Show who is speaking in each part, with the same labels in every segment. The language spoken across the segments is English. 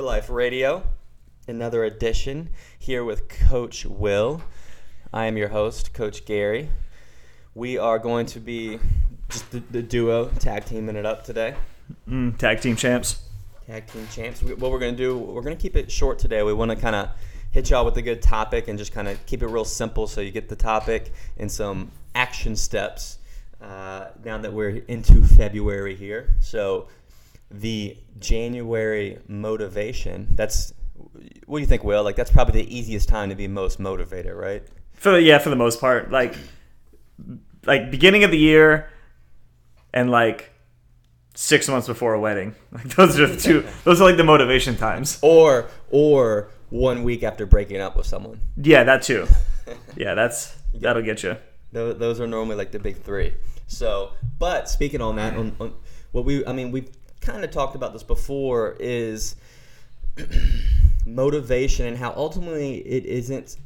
Speaker 1: for Life Radio, another edition here with Coach Will. I am your host, Coach Gary. We are going to be just the, the duo tag teaming it up today.
Speaker 2: Mm, tag team champs.
Speaker 1: Tag team champs. We- What we're going to do, we're going to keep it short today. We want to kind of hit y'all with a good topic and just kind of keep it real simple so you get the topic and some action steps uh, now that we're into February here. So, the January motivation, that's what do you think, Will? Like, that's probably the easiest time to be most motivated, right?
Speaker 2: For yeah, for the most part, like like beginning of the year and like six months before a wedding. Like those are the two. those are like the motivation times.
Speaker 1: Or, or one week after breaking up with someone.
Speaker 2: Yeah, that too. Yeah, that's that'll get you.
Speaker 1: Those, those are normally like the big three. So, but speaking on that, on, on what we, I mean, we've kind of talked about this before is motivation and how ultimately it isn't.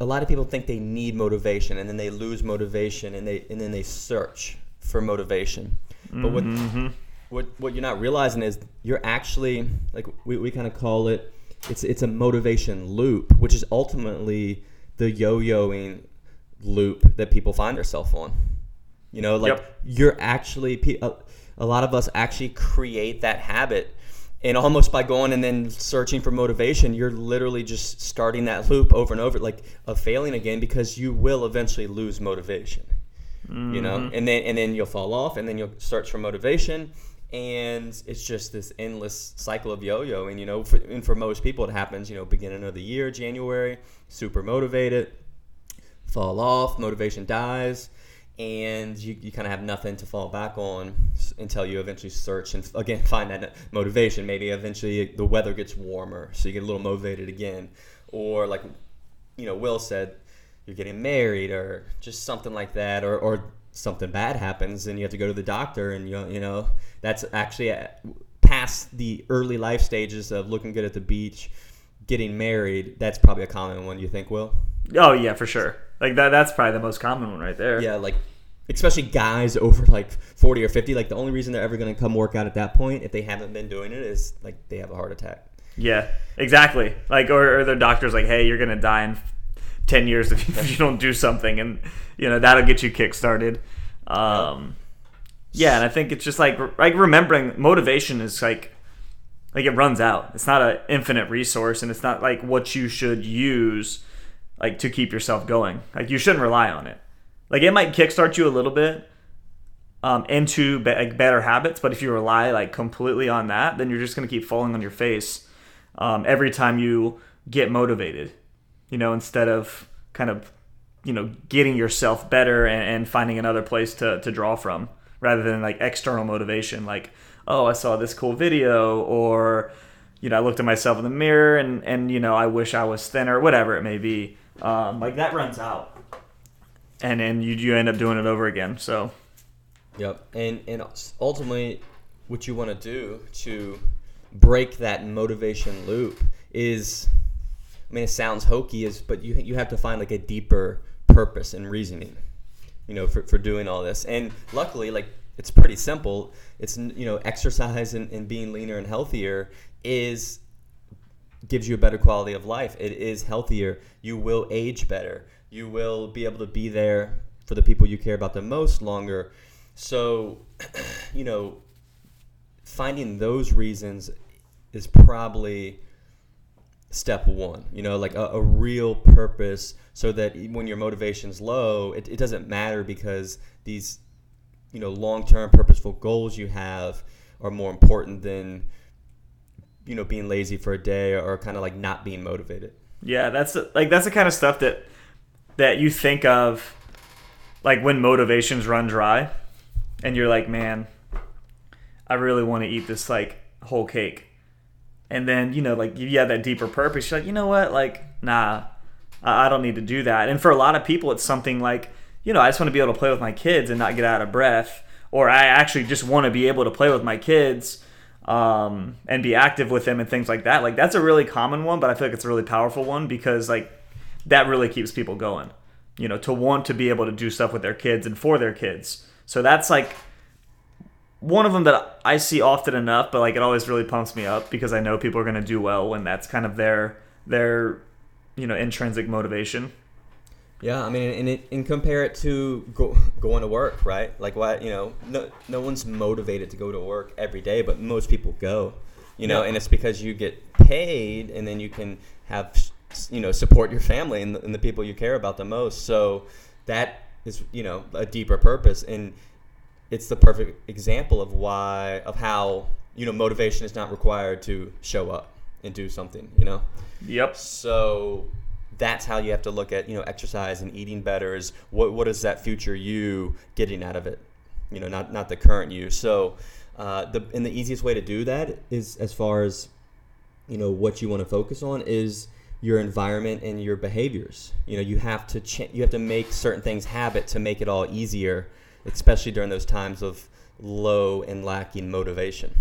Speaker 1: A lot of people think they need motivation and then they lose motivation and they and then they search for motivation. But what mm-hmm. what what you're not realizing is you're actually like we, we kind of call it it's it's a motivation loop, which is ultimately the yo-yoing loop that people find themselves on. You know, like
Speaker 2: Yep.
Speaker 1: you're actually a, a lot of us actually create that habit. And almost by going and then searching for motivation, you're literally just starting that loop over and over, like of failing again, because you will eventually lose motivation you know? Mm-hmm. And then and then you'll fall off and then you'll search for motivation. And it's just this endless cycle of yo-yo. And you know for, and for most people it happens you know beginning of the year january super motivated fall off motivation dies and you, you kind of have nothing to fall back on until you eventually search and again find that motivation. Maybe eventually the weather gets warmer so you get a little motivated again. Or like you know will said you're getting married or just something like that or, or something bad happens and you have to go to the doctor and you, you know that's actually uh, past the early life stages of looking good at the beach getting married. That's probably a common one you think will?
Speaker 2: Oh yeah, for sure. Like that. That's probably the most common one right there.
Speaker 1: yeah like especially guys over like 40 or 50 like the only reason they're ever going to come work out at that point if they haven't been doing it is like they have a heart attack
Speaker 2: Yeah, exactly. Like, or, or their doctor's like, "Hey, you're gonna die in ten years if you, if you don't do something," and you know that'll get you kick-started. Um, yeah, and I think it's just like like remembering motivation is like like it runs out. It's not an infinite resource, and it's not like what you should use like to keep yourself going. Like you shouldn't rely on it. Like it might kickstart you a little bit um, into be- like better habits, but if you rely like completely on that, then you're just gonna keep falling on your face um, every time you get motivated. You know, instead of kind of you know getting yourself better and, and finding another place to, to draw from rather than like external motivation like oh i saw this cool video or you know i looked at myself in the mirror and and you know i wish i was thinner whatever it may be um, like that runs out and and you, you end up doing it over again so
Speaker 1: Yep. And and ultimately, what you want to do to break that motivation loop is, I mean, it sounds hokey, is but you you have to find like a deeper purpose and reasoning, you know, for, for doing all this. And luckily, like it's pretty simple. It's you know, exercise and, and being leaner and healthier is gives you a better quality of life. It is healthier. You will age better. You will be able to be there for the people you care about the most longer. So, you know, finding those reasons is probably step one you know like a, a real purpose so that when your motivation's low it, it doesn't matter because these you know long-term purposeful goals you have are more important than you know being lazy for a day or kind of like not being motivated
Speaker 2: Yeah, that's like that's the kind of stuff that that you think of like when motivations run dry and you're like, "Man, I really want to eat this like whole cake." And then, you know, like you have that deeper purpose. You're like, "You know what? Like, nah. I I don't need to do that." And for a lot of people it's something like you know, I just want to be able to play with my kids and not get out of breath, or I actually just want to be able to play with my kids um, and be active with them and things like that. Like that's a really common one, but I feel like it's a really powerful one because like that really keeps people going. You know, to want to be able to do stuff with their kids and for their kids. So that's like one of them that I see often enough, but like it always really pumps me up because I know people are going to do well when that's kind of their their you know intrinsic motivation.
Speaker 1: Yeah, I mean, and, it, and compare it to go, going to work, right? Like, what you know, no, no one's motivated to go to work every day, but most people go, you know,
Speaker 2: Yeah.
Speaker 1: and it's because you get paid, and then you can have, you know, support your family and the, and the people you care about the most. So that is, you know, a deeper purpose, and it's the perfect example of why of how you know motivation is not required to show up and do something, you know.
Speaker 2: Yep.
Speaker 1: So that's how you have to look at you know exercise and eating better is what what is that future you getting out of it? You know not not the current you. So uh, the and the easiest way to do that is as far as you know what you want to focus on is your environment and your behaviors. You know you have to cha- you have to make certain things habit to make it all easier especially during those times of low and lacking motivation.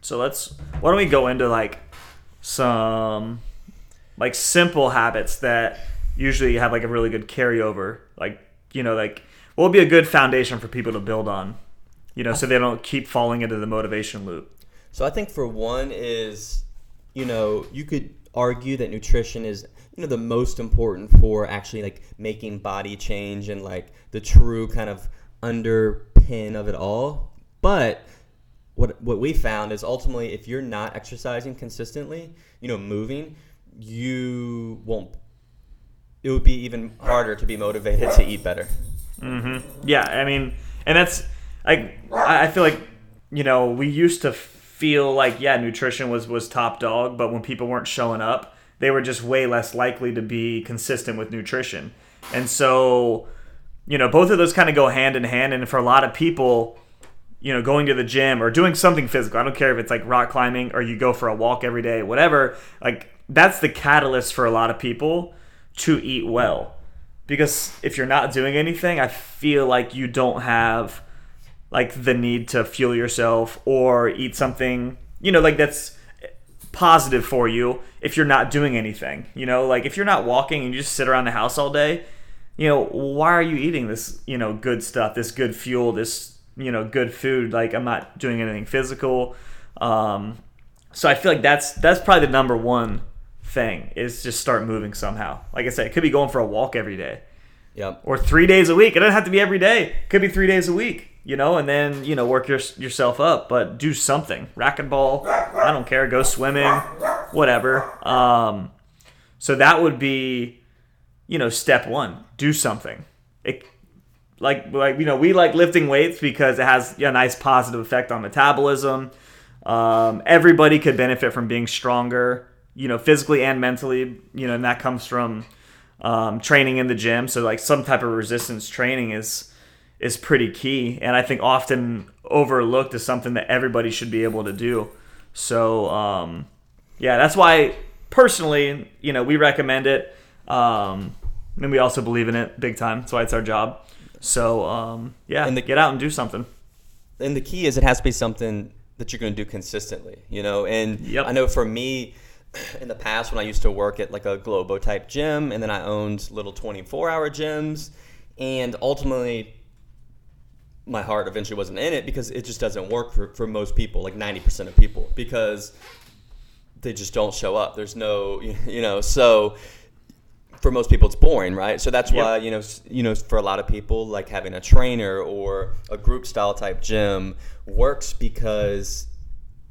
Speaker 2: So let's why don't we go into like some like simple habits that usually have like a really good carryover. Like, you know, like would be a good foundation for people to build on? You know, so they don't keep falling into the motivation loop.
Speaker 1: So I think for one is, you know, you could argue that nutrition is, you know, the most important for actually like making body change and like the true kind of underpin of it all. But what what we found is ultimately if you're not exercising consistently, you know, moving, you won't it would be even harder to be motivated to eat better. Mm-hmm.
Speaker 2: Yeah, I mean, and that's I I feel like you know we used to feel like yeah, nutrition was was top dog, but when people weren't showing up, they were just way less likely to be consistent with nutrition, and so you know both of those kind of go hand in hand, and for a lot of people. You know, going to the gym or doing something physical. I don't care if it's like rock climbing or you go for a walk every day, whatever. Like, that's the catalyst for a lot of people to eat well because if you're not doing anything, I feel like you don't have like the need to fuel yourself or eat something, you know, like that's positive for you if you're not doing anything. You know, like if you're not walking and you just sit around the house all day, you know, why are you eating this, you know, good stuff, this good fuel, this, you know, good food? Like I'm not doing anything physical. Um, so I feel like that's that's probably the number one thing is just start moving somehow. Like I said, it could be going for a walk every day
Speaker 1: Yep.
Speaker 2: or three days a week. It doesn't have to be every day. It could be three days a week, you know, and then, you know, work your, yourself up, but do something. Racquetball, I don't care. Go swimming, whatever. Um, so that would be, you know, step one. Do something. It, like, like you know, we like lifting weights because it has a nice positive effect on metabolism. Um, everybody could benefit from being stronger, you know, physically and mentally, you know, and that comes from um, training in the gym. So like some type of resistance training is is pretty key, and I think often overlooked as something that everybody should be able to do. So um, yeah, that's why personally, you know, we recommend it, um, and we also believe in it big time. That's why it's our job. So um, yeah,
Speaker 1: And the-
Speaker 2: get out and do something.
Speaker 1: and the key is it has to be something that you're going to do consistently you know and
Speaker 2: Yep.
Speaker 1: i know for me in the past when i used to work at like a globo type gym and then i owned little 24 hour gyms and ultimately my heart eventually wasn't in it because it just doesn't work for, for most people like 90% of people because they just don't show up there's no you know so for most people it's boring right so that's
Speaker 2: Yep.
Speaker 1: why you know you know for a lot of people like having a trainer or a group style type gym works because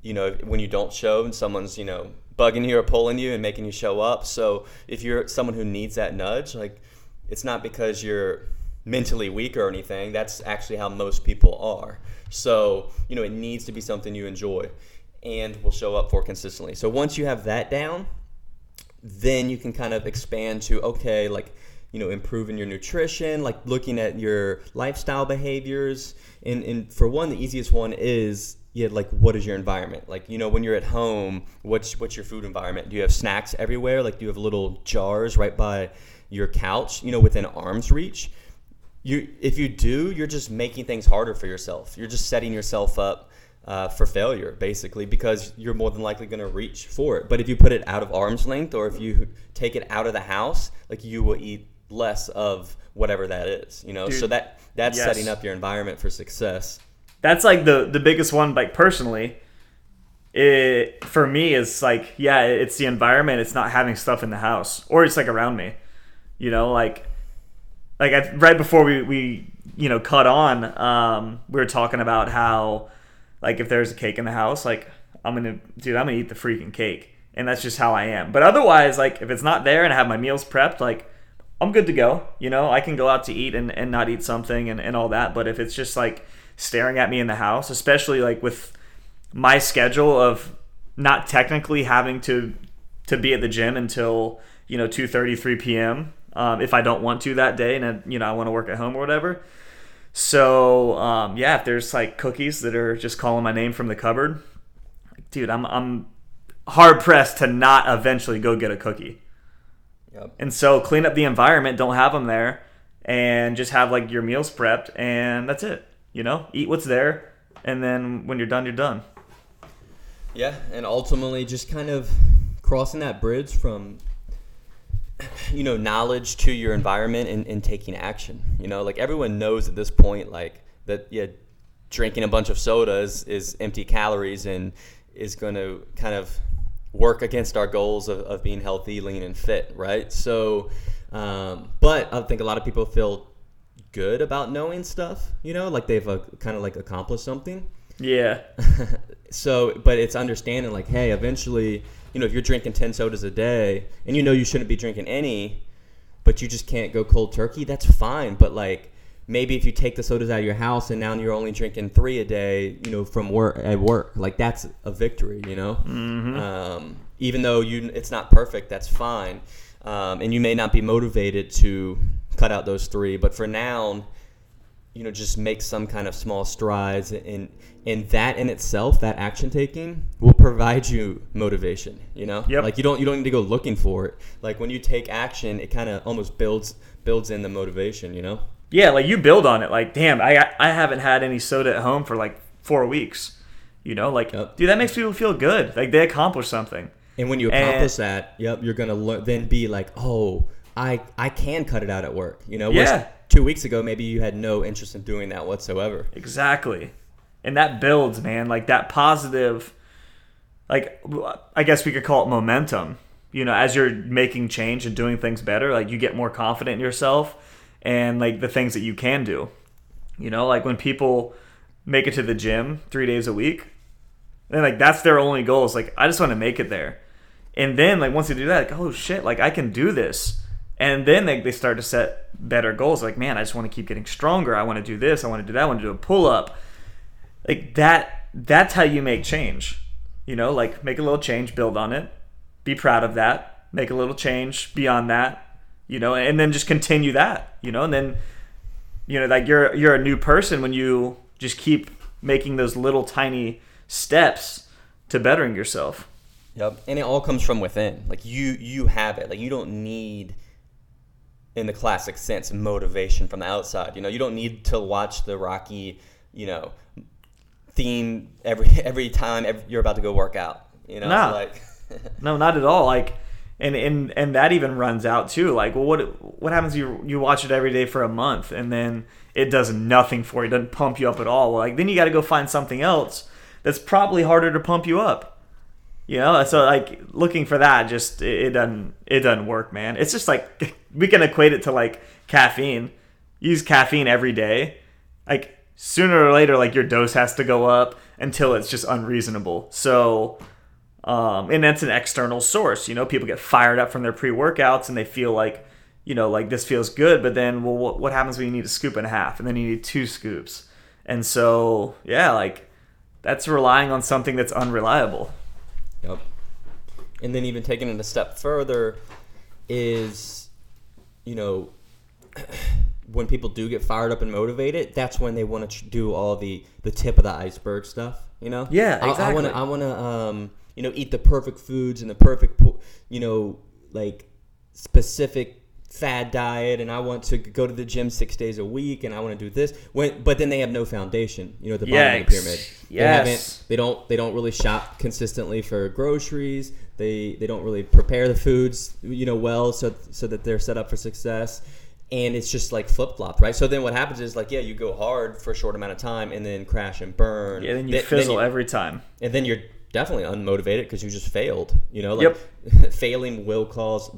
Speaker 1: you know when you don't show and someone's you know bugging you or pulling you and making you show up. So if you're someone who needs that nudge like it's not because you're mentally weak or anything. That's actually how most people are. So you know it needs to be something you enjoy and will show up for consistently. So once you have that down then you can kind of expand to okay like you know improving your nutrition like looking at your lifestyle behaviors. And, and for one the easiest one is yeah like what is your environment like you know when you're at home what's what's your food environment do you have snacks everywhere like do you have little jars right by your couch, you know, within arm's reach, you if you do, you're just making things harder for yourself. You're just setting yourself up uh, for failure, basically, because you're more than likely going to reach for it. But if you put it out of arm's length, or if you take it out of the house, like you will eat less of whatever that is. You know,
Speaker 2: Dude,
Speaker 1: so that that's
Speaker 2: yes.
Speaker 1: setting up your environment for success.
Speaker 2: That's like the the biggest one. Like personally, it for me is like yeah, it's the environment. It's not having stuff in the house or it's like around me. You know, like like I, right before we we you know cut on, um, we were talking about how like if there's a cake in the house, like I'm gonna dude, I'm gonna eat the freaking cake, and that's just how I am. But otherwise, like if it's not there and I have my meals prepped, like I'm good to go. You know, I can go out to eat and, and not eat something and, and all that. But if it's just like staring at me in the house, especially like with my schedule of not technically having to to be at the gym until you know 2:30 3 p.m. Um, if I don't want to that day and you know I want to work at home or whatever. So um, yeah, if there's like cookies that are just calling my name from the cupboard, dude, I'm I'm hard pressed to not eventually go get a cookie.
Speaker 1: Yep.
Speaker 2: And so clean up the environment, don't have them there, and just have like your meals prepped, and that's it. You know, eat what's there, and then when you're done, you're done.
Speaker 1: Yeah, and ultimately just kind of crossing that bridge from you know knowledge to your environment and, and taking action. You know, like everyone knows at this point, like that. Yeah, drinking a bunch of sodas is empty calories and is going to kind of work against our goals of, of being healthy, lean, and fit, right? So, um, but I think a lot of people feel good about knowing stuff, you know, like they've uh, kind of like accomplished something.
Speaker 2: Yeah.
Speaker 1: so, but it's understanding like, hey, eventually, you know, if you're drinking 10 sodas a day and you know you shouldn't be drinking any, but you just can't go cold turkey, that's fine. But like, maybe if you take the sodas out of your house and now you're only drinking three a day, you know, from work at work, like that's a victory, you know.
Speaker 2: Mm-hmm.
Speaker 1: Um, even though you, it's not perfect, that's fine. Um, and you may not be motivated to cut out those three, but for now, you know, just make some kind of small strides, and and that in itself, that action taking, will provide you motivation. You know,
Speaker 2: Yep.
Speaker 1: like you don't you don't need to go looking for it. Like when you take action, it kind of almost builds builds in the motivation. You know.
Speaker 2: Yeah, like you build on it. Like, damn, I I haven't had any soda at home for like four weeks. You know, like,
Speaker 1: Yep.
Speaker 2: dude, that makes people feel good. Like they accomplished something.
Speaker 1: And when you
Speaker 2: And-
Speaker 1: accomplish that, yep, you're gonna learn, then be like, oh, I I can cut it out at work. You know,
Speaker 2: Yeah.
Speaker 1: Two weeks ago, maybe you had no interest in doing that whatsoever.
Speaker 2: Exactly. And that builds, man, like that positive like I guess we could call it momentum. You know, as you're making change and doing things better, like you get more confident in yourself and like the things that you can do. You know, like when people make it to the gym 3 days a week, and like that's their only goal is like I just want to make it there. And then like once you do that, like oh shit, like I can do this. And then they, they start to set better goals. Like man, I just want to keep getting stronger. I want to do this. I want to do that. I want to do a pull up. Like that. That's how you make change. You know, like make a little change, build on it, be proud of that, make a little change beyond that. You know, and then just continue that. You know, and then you know like you're you're a new person when you just keep making those little tiny steps to bettering yourself.
Speaker 1: Yep. And it all comes from within. Like you you have it. Like you don't need in the classic sense motivation from the outside. You know, you don't need to watch the Rocky, you know, theme every every time every, you're about to go work out. You know,
Speaker 2: Nah.
Speaker 1: like
Speaker 2: No, not at all. Like, and and and that even runs out too. Like, well, what what happens? You you watch it every day for a month, and then it does nothing for you. Doesn't pump you up at all. Like then you got to go find something else that's probably harder to pump you up. You know, so like looking for that just it, doesn't it doesn't work, man. It's just like we can equate it to like caffeine. Use caffeine every day, like sooner or later, like your dose has to go up until it's just unreasonable. So um, and that's an external source. You know, people get fired up from their pre workouts and they feel like, you know, like this feels good. But then, well, what, what happens when you need a scoop and a half, and then you need two scoops? And so, yeah, like that's relying on something that's unreliable.
Speaker 1: Yep. And then even taking it a step further is, you know, when people do get fired up and motivated, that's when they want to do all the the tip of the iceberg stuff. You know.
Speaker 2: Yeah,
Speaker 1: I- I
Speaker 2: exactly.
Speaker 1: want to. I want to. Um, you know, eat the perfect foods and the perfect, you know, like specific fad diet and I want to go to the gym six days a week and I want to do this. When, but then they have no foundation, you know, at the bottom of the pyramid. They
Speaker 2: Yes.
Speaker 1: haven't they don't they don't really shop consistently for groceries. They they don't really prepare the foods, you know, well so so that they're set up for success. And it's just like flip flopped, right? So then what happens is like, yeah, you go hard for a short amount of time and then crash and burn.
Speaker 2: Yeah, then you
Speaker 1: Th-
Speaker 2: fizzle
Speaker 1: you-
Speaker 2: every time.
Speaker 1: and then you're definitely unmotivated because you just failed. You know, like failing will cause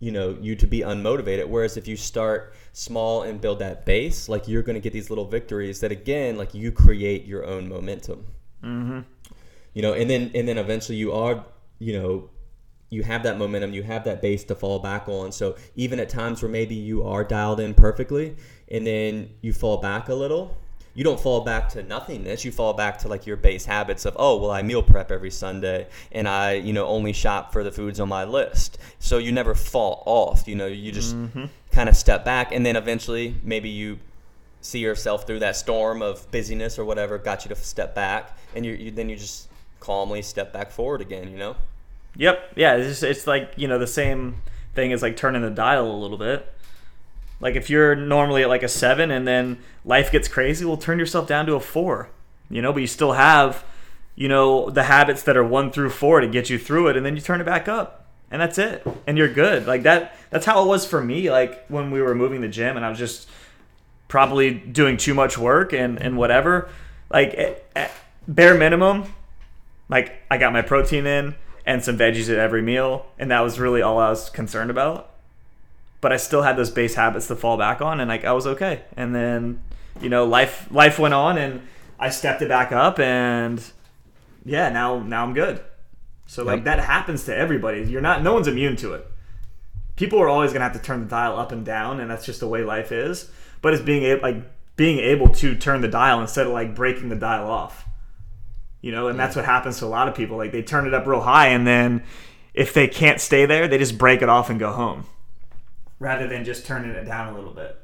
Speaker 1: you know you to be unmotivated. Whereas if you start small and build that base, like you're going to get these little victories that again, like you create your own momentum. Mm-hmm. You know, and then and then eventually you are, you know. You have that momentum, you have that base to fall back on. So even at times where maybe you are dialed in perfectly, and then you fall back a little, you don't fall back to nothingness. You fall back to like your base habits of, oh, well, I meal prep every Sunday and I, you know, only shop for the foods on my list. So you never fall off. You know, you just mm-hmm. kind of step back and then eventually maybe you see yourself through that storm of busyness or whatever got you to step back and you, you then you just calmly step back forward again, you know?
Speaker 2: Yep. Yeah. It's just, it's like you know the same thing as like turning the dial a little bit. Like if you're normally at like a seven and then life gets crazy, well, turn yourself down to a four. You know, but you still have, you know, the habits that are one through four to get you through it, and then you turn it back up, and that's it, and you're good. Like that. That's how it was for me. Like when we were moving the gym, and I was just probably doing too much work and and whatever. Like at, at bare minimum, like I got my protein in and some veggies at every meal, and that was really all I was concerned about. But I still had those base habits to fall back on, and like I was okay. And then, you know, life life went on, and I stepped it back up, and yeah, now now I'm good. So like that happens to everybody. You're not no one's immune to it. People are always gonna have to turn the dial up and down, and that's just the way life is. But it's being able like being able to turn the dial instead of like breaking the dial off you know and that's what happens to a lot of people like they turn it up real high and then if they can't stay there they just break it off and go home rather than just turning it down a little bit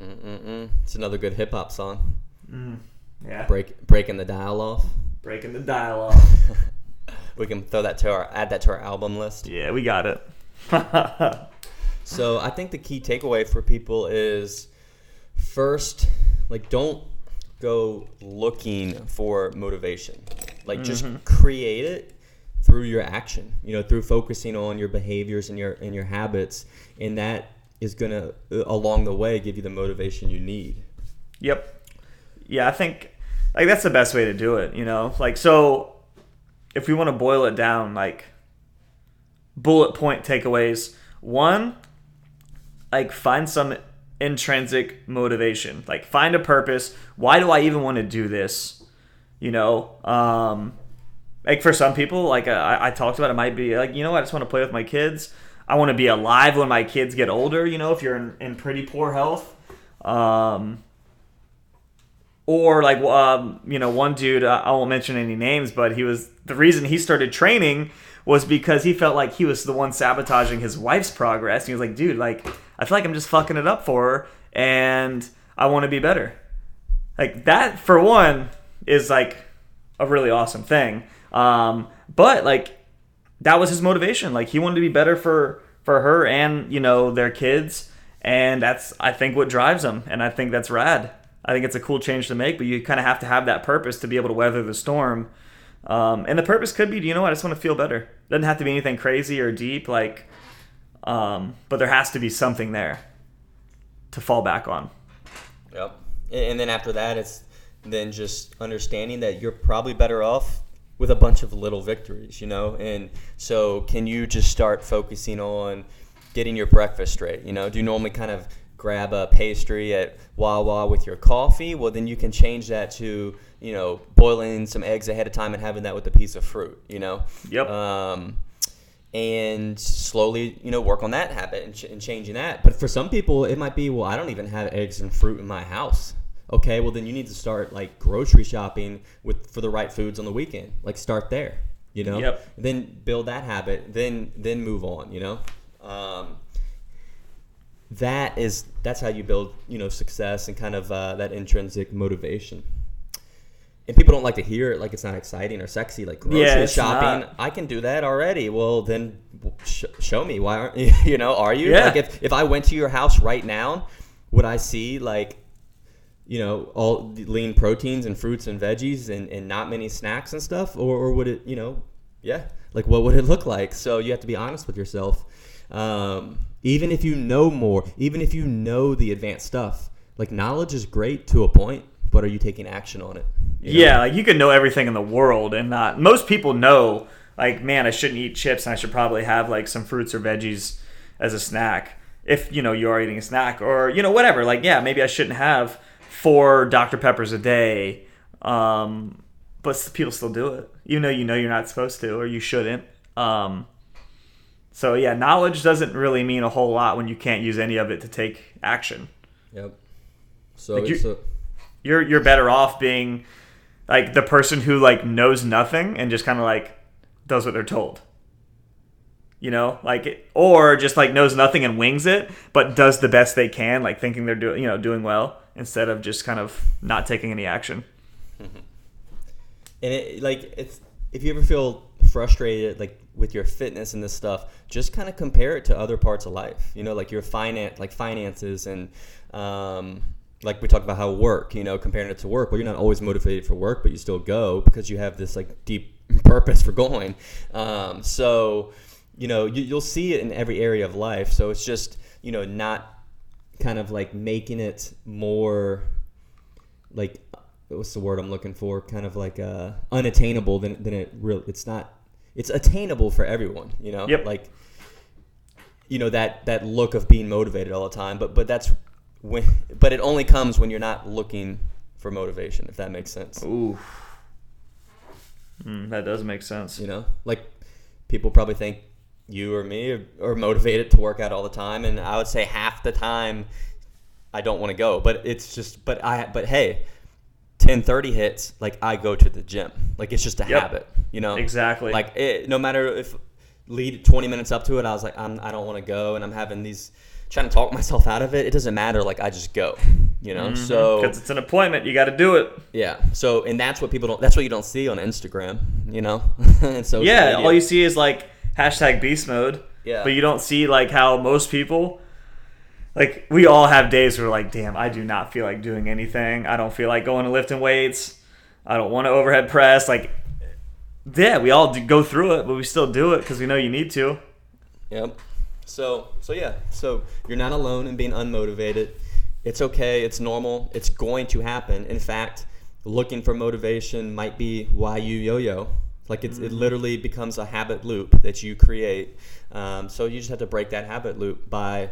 Speaker 1: Mm-mm. It's another good hip hop song.
Speaker 2: Mm, yeah
Speaker 1: Break breaking the dial off.
Speaker 2: breaking the dial off
Speaker 1: We can throw that to our add that to our album list.
Speaker 2: yeah we got it
Speaker 1: So I think the key takeaway for people is first, like don't go looking for motivation. Like just mm-hmm. create it through your action. You know, through focusing on your behaviors and your and your habits, and that is gonna uh, along the way give you the motivation you need.
Speaker 2: Yep. Yeah, I think like that's the best way to do it, you know? Like so if we want to boil it down like bullet point takeaways, one like find some intrinsic motivation. Like find a purpose. Why do I even want to do this? You know, um like for some people, like uh, I, I talked about, it might be like, you know I just want to play with my kids. I want to be alive when my kids get older. You know, if you're in, in pretty poor health, um, or like um, you know one dude uh, i won't mention any names but he was the reason he started training was because he felt like he was the one sabotaging his wife's progress he was like dude like i feel like i'm just fucking it up for her and i want to be better like that for one is like a really awesome thing um, but like that was his motivation. Like he wanted to be better for for her and you know their kids. And that's i think what drives him. And i think that's rad. I think it's a cool change to make but you kind of have to have that purpose to be able to weather the storm. Um, and the purpose could be you know what i just want to feel better. Doesn't have to be anything crazy or deep like um, but there has to be something there to fall back on.
Speaker 1: Yep. And and then after that, it's then just understanding that you're probably better off with a bunch of little victories, you know? And so can you just start focusing on getting your breakfast straight? You know, do you normally kind of grab a pastry at Wawa with your coffee? Well, then you can change that to, you know, boiling some eggs ahead of time and having that with a piece of fruit, you know?
Speaker 2: Yep.
Speaker 1: Um, and slowly, you know, work on that habit and, ch- and changing that. But for some people, it might be, well, I don't even have eggs and fruit in my house. Okay, well then you need to start like grocery shopping with for the right foods on the weekend. Like start there, you know.
Speaker 2: Yep.
Speaker 1: Then build that habit. Then then move on. You know. Um, that is that's how you build you know success and kind of uh, that intrinsic motivation. And people don't like to hear it like it's not exciting or sexy like grocery
Speaker 2: Yeah,
Speaker 1: shopping.
Speaker 2: not.
Speaker 1: I can do that already. Well, then sh- show me why aren't you? You know, are you?
Speaker 2: Yeah.
Speaker 1: Like if if I went to your house right now, would I see like you know all lean proteins and fruits and veggies and, and not many snacks and stuff or, or would it you know yeah like what would it look like so you have to be honest with yourself um, even if you know more even if you know the advanced stuff like knowledge is great to a point but are you taking action on it You know?
Speaker 2: Yeah, like you can know everything in the world and not. Most people know, like, man, I shouldn't eat chips and I should probably have like some fruits or veggies as a snack. If you know you are eating a snack, or you know whatever, like yeah, maybe I shouldn't have four Dr Peppers a day, um, but people still do it. You know, you know you're not supposed to, or you shouldn't. Um, so yeah, knowledge doesn't really mean a whole lot when you can't use any of it to take action.
Speaker 1: yep so,
Speaker 2: Like you-
Speaker 1: it's a,
Speaker 2: you're you're better off being like the person who like knows nothing and just kind of like does what they're told you know like or just like knows nothing and wings it but does the best they can like thinking they're doing you know doing well instead of just kind of not taking any action.
Speaker 1: And it like it's if you ever feel frustrated like with your fitness and this stuff just kind of compare it to other parts of life you know like your finance like finances and um, like we talked about how work you know comparing it to work well you're not always motivated for work but you still go because you have this like deep purpose for going. Um, so you know you, you'll see it in every area of life. So it's just you know not kind of like making it more like what's the word I'm looking for? Kind of like uh, unattainable than, than it really. It's not. It's attainable for everyone. You know.
Speaker 2: Yep.
Speaker 1: Like. You know that that look of being motivated all the time, but but that's when. But it only comes when you're not looking for motivation. If that makes sense.
Speaker 2: ooh mm, that does make sense
Speaker 1: You know, like people probably think you or me are, are motivated to work out all the time, and I would say half the time I don't want to go. But it's just, but I, but hey, ten thirty hits, like I go to the gym. Like it's just a
Speaker 2: Yep.
Speaker 1: habit, you know.
Speaker 2: Exactly.
Speaker 1: Like it, no matter if lead twenty minutes up to it, I was like, I'm, I don't want to go, and I'm having these trying to talk myself out of it. It doesn't matter. Like I just go, you know. Mm-hmm. So
Speaker 2: because it's an appointment you got to do it
Speaker 1: yeah. So and that's what people don't. That's what you don't see on Instagram, you know. and so
Speaker 2: yeah all you see is like hashtag beast mode
Speaker 1: Yeah.
Speaker 2: but you don't see like how most people like we all have days where we're like damn i do not feel like doing anything i don't feel like going to lifting weights i don't want to overhead press like yeah we all do go through it but we still do it because we know you need to
Speaker 1: Yep. So so yeah. So you're not alone in being unmotivated. It's okay. It's normal. It's going to happen. In fact, looking for motivation might be why you yo-yo. Like it's, it literally becomes a habit loop that you create. Um, so you just have to break that habit loop by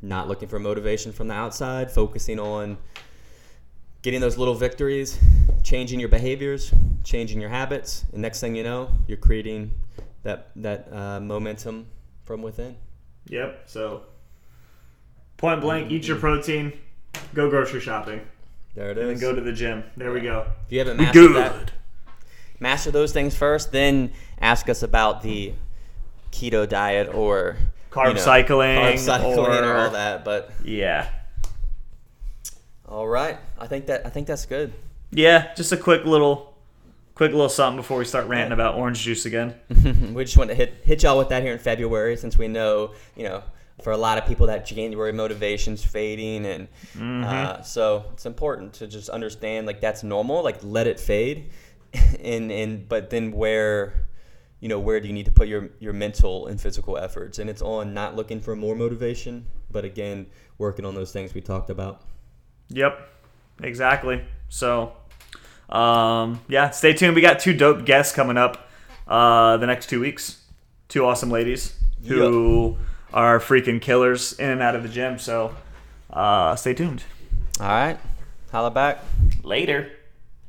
Speaker 1: not looking for motivation from the outside, focusing on getting those little victories, changing your behaviors, changing your habits, and next thing you know, you're creating that that uh, momentum from within.
Speaker 2: yep so point blank eat your protein go grocery shopping
Speaker 1: There it
Speaker 2: and then go to the gym there we go
Speaker 1: if you haven't mastered
Speaker 2: good.
Speaker 1: that, master those things first, then ask us about the keto diet or
Speaker 2: Carb
Speaker 1: you know,
Speaker 2: cycling
Speaker 1: carb cycling, or,
Speaker 2: or-
Speaker 1: all that. But
Speaker 2: yeah
Speaker 1: all right, I think that I think that's good.
Speaker 2: yeah just a quick little quick little something before we start ranting about orange juice again
Speaker 1: we just want to hit hit y'all with that here in February, since we know you know for a lot of people that January motivation's fading, and
Speaker 2: Mm-hmm.
Speaker 1: uh, so it's important to just understand like that's normal. Like let it fade, and and but then where. You know where do you need to put your, your mental and physical efforts, and it's on not looking for more motivation, but again working on those things we talked about.
Speaker 2: Yep, exactly. So, um, yeah, stay tuned. We got two dope guests coming up uh, the next two weeks. Two awesome ladies who are freaking killers in and out of the gym. So, uh, stay tuned.
Speaker 1: All right, holla back.
Speaker 2: Later.